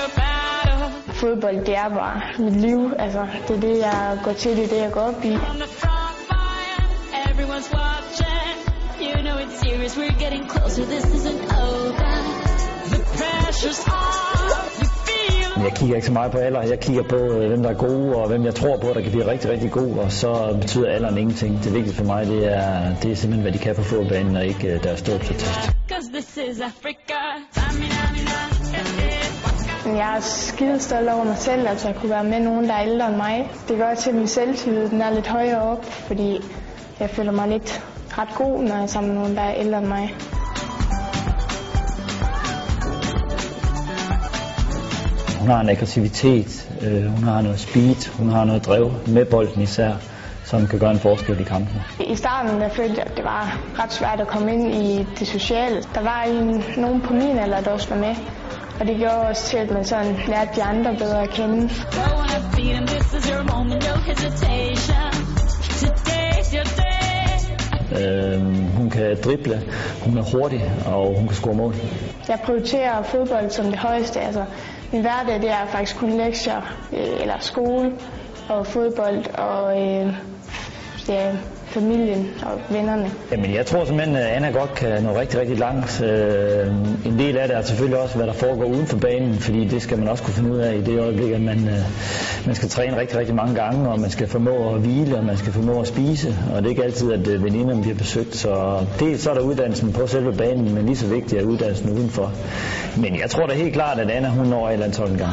your battle. Fodbold, det er bare mit liv. Altså, det er det, jeg går til, det er det, jeg går op i. Everyone's watching. You know it's serious, we're getting closer, this isn't over. The pressure's on, Jeg kigger ikke så meget på alder. Jeg kigger på, øh, hvem der er gode, og hvem jeg tror på, der kan blive rigtig, rigtig god. Og så betyder alderen ingenting. Det vigtige for mig, det er, det er simpelthen, hvad de kan på fodbanen, og ikke øh, deres stålsatest. Jeg er skide stolt over mig selv, at jeg kunne være med nogen, der er ældre end mig. Det gør til, at min selvtillid den er lidt højere op, fordi jeg føler mig lidt ret god, når jeg er sammen med nogen, der er ældre end mig. Hun har en aggressivitet, øh, hun har noget speed, hun har noget drev med bolden især, som kan gøre en forskel i kampene. I starten der følte jeg, at det var ret svært at komme ind i det sociale. Der var en, nogen på min alder, der også var med, og det gjorde også til, at man sådan lærte de andre bedre at kende. Øh, hun kan drible, hun er hurtig, og hun kan score mål. Jeg prioriterer fodbold som det højeste. Altså, min hverdag det er faktisk kun lektier, øh, eller skole og fodbold og øh, ja, familien og vennerne. Jamen, jeg tror simpelthen, at Anna godt kan nå rigtig, rigtig langt. Øh, en del af det er selvfølgelig også, hvad der foregår uden for banen, fordi det skal man også kunne finde ud af i det øjeblik, at man, øh, man skal træne rigtig, rigtig mange gange, og man skal formå at hvile, og man skal formå at spise, og det er ikke altid, at øh, veninderne bliver besøgt. Så det, så er der uddannelsen på selve banen, men lige så vigtigt er uddannelsen udenfor. Men jeg tror da helt klart, at Anna hun når et eller andet en gang.